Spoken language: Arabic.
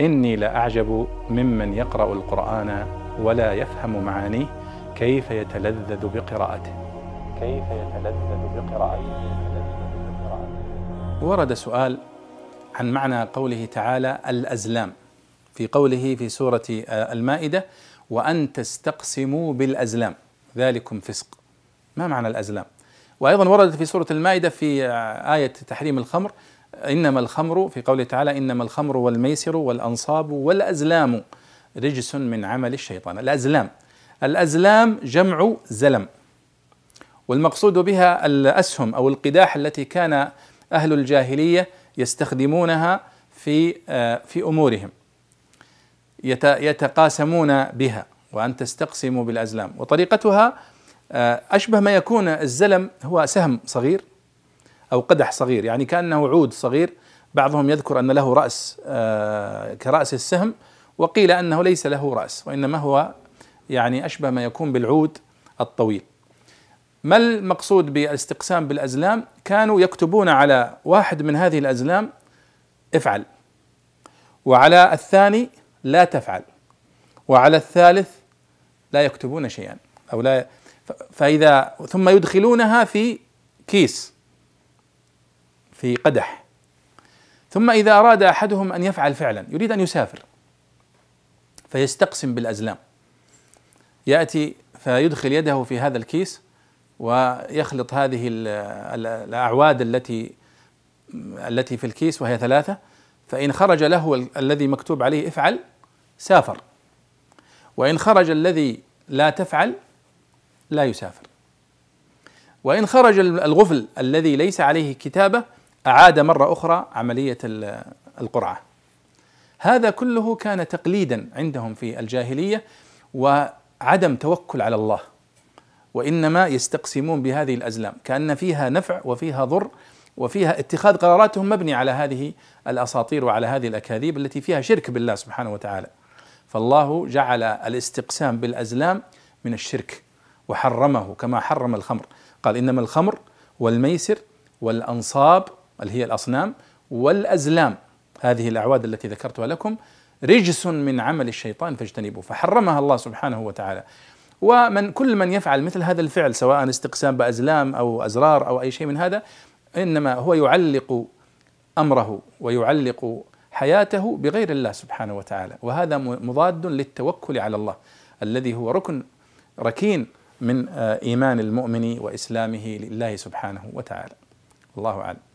إني لأعجب ممن يقرأ القرآن ولا يفهم معانيه كيف يتلذذ بقراءته. كيف يتلذذ بقراءته. ورد سؤال عن معنى قوله تعالى الأزلام. في قوله في سورة المائدة وأن تستقسموا بالأزلام. ذلكم فسق. ما معنى الأزلام؟ وأيضا وردت في سورة المائدة في آية تحريم الخمر إنما الخمر في قوله تعالى إنما الخمر والميسر والأنصاب والأزلام رجس من عمل الشيطان. الأزلام الأزلام جمع زلم والمقصود بها الأسهم أو القداح التي كان أهل الجاهلية يستخدمونها في في أمورهم يتقاسمون بها وأن تستقسموا بالأزلام. وطريقتها أشبه ما يكون الزلم هو سهم صغير أو قدح صغير يعني كأنه عود صغير بعضهم يذكر أن له رأس كرأس السهم وقيل أنه ليس له رأس وإنما هو يعني أشبه ما يكون بالعود الطويل. ما المقصود بالاستقسام بالأزلام؟ كانوا يكتبون على واحد من هذه الأزلام افعل. وعلى الثاني لا تفعل. وعلى الثالث لا يكتبون شيئا أو لا فإذا ثم يدخلونها في كيس. في قدح. ثم إذا أراد أحدهم أن يفعل فعلا يريد أن يسافر فيستقسم بالأزلام. يأتي فيدخل يده في هذا الكيس ويخلط هذه الأعواد التي التي في الكيس وهي ثلاثة فإن خرج له الذي مكتوب عليه افعل سافر. وإن خرج الذي لا تفعل لا يسافر. وإن خرج الغفل الذي ليس عليه كتابة أعاد مرة أخرى عملية القرعة. هذا كله كان تقليدا عندهم في الجاهلية وعدم توكل على الله وإنما يستقسمون بهذه الأزلام كأن فيها نفع وفيها ضر وفيها اتخاذ قراراتهم مبني على هذه الأساطير وعلى هذه الأكاذيب التي فيها شرك بالله سبحانه وتعالى. فالله جعل الاستقسام بالأزلام من الشرك وحرمه كما حرم الخمر. قال إنما الخمر والميسر والأنصاب اللي هي الأصنام والأزلام. هذه الأعواد التي ذكرتها لكم. رجس من عمل الشيطان فاجتنبوه. فحرمها الله سبحانه وتعالى. ومن كل من يفعل مثل هذا الفعل سواء استقسام بأزلام أو أزرار أو أي شيء من هذا إنما هو يعلق أمره ويعلق حياته بغير الله سبحانه وتعالى. وهذا مضاد للتوكل على الله الذي هو ركن ركين من إيمان المؤمن وإسلامه لله سبحانه وتعالى. الله أعلم.